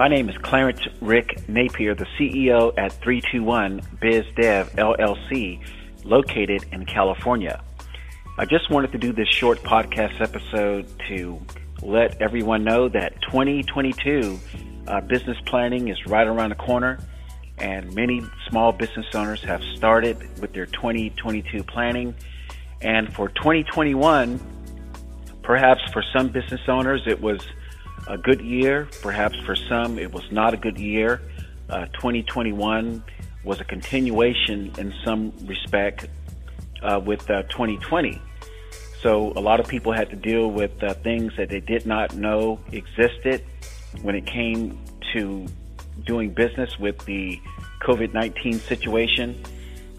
My name is Clarence Rick Napier, the CEO at 321 BizDev LLC, located in California. I just wanted to do this short podcast episode to let everyone know that 2022 uh, business planning is right around the corner, and many small business owners have started with their 2022 planning. And for 2021, perhaps for some business owners, it was a good year. Perhaps for some, it was not a good year. Uh, 2021 was a continuation in some respect uh, with uh, 2020. So a lot of people had to deal with uh, things that they did not know existed when it came to doing business with the COVID 19 situation.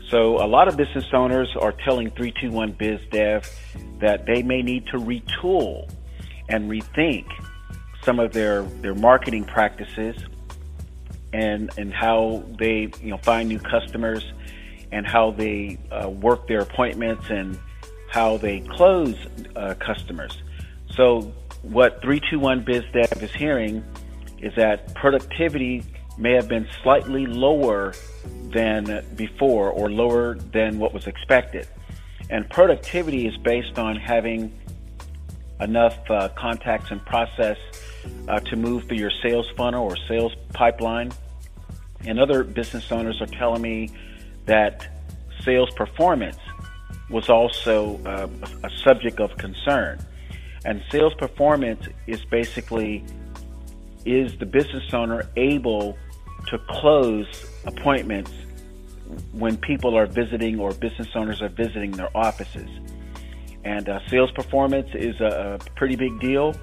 So a lot of business owners are telling 321 BizDev that they may need to retool and rethink some of their, their marketing practices and, and how they you know, find new customers and how they uh, work their appointments and how they close uh, customers. So what 321 BizDev is hearing is that productivity may have been slightly lower than before or lower than what was expected. And productivity is based on having enough uh, contacts and process uh, to move through your sales funnel or sales pipeline. And other business owners are telling me that sales performance was also uh, a subject of concern. And sales performance is basically is the business owner able to close appointments when people are visiting or business owners are visiting their offices. And uh, sales performance is a, a pretty big deal.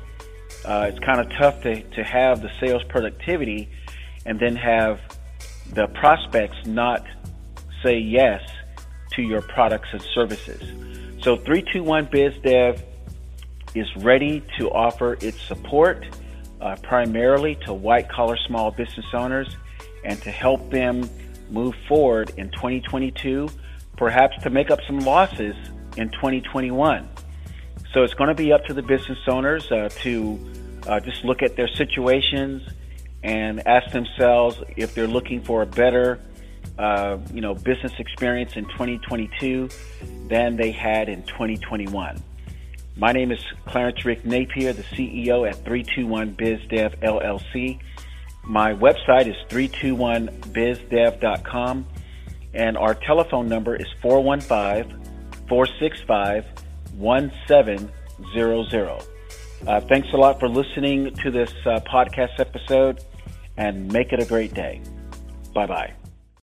Uh, it's kind of tough to, to have the sales productivity and then have the prospects not say yes to your products and services. So 321 BizDev is ready to offer its support uh, primarily to white collar small business owners and to help them move forward in 2022, perhaps to make up some losses in 2021. So it's going to be up to the business owners uh, to uh, just look at their situations and ask themselves if they're looking for a better, uh, you know, business experience in 2022 than they had in 2021. My name is Clarence Rick Napier, the CEO at 321 BizDev LLC. My website is 321bizdev.com and our telephone number is 415 465 1700. Uh, thanks a lot for listening to this uh, podcast episode and make it a great day. Bye bye.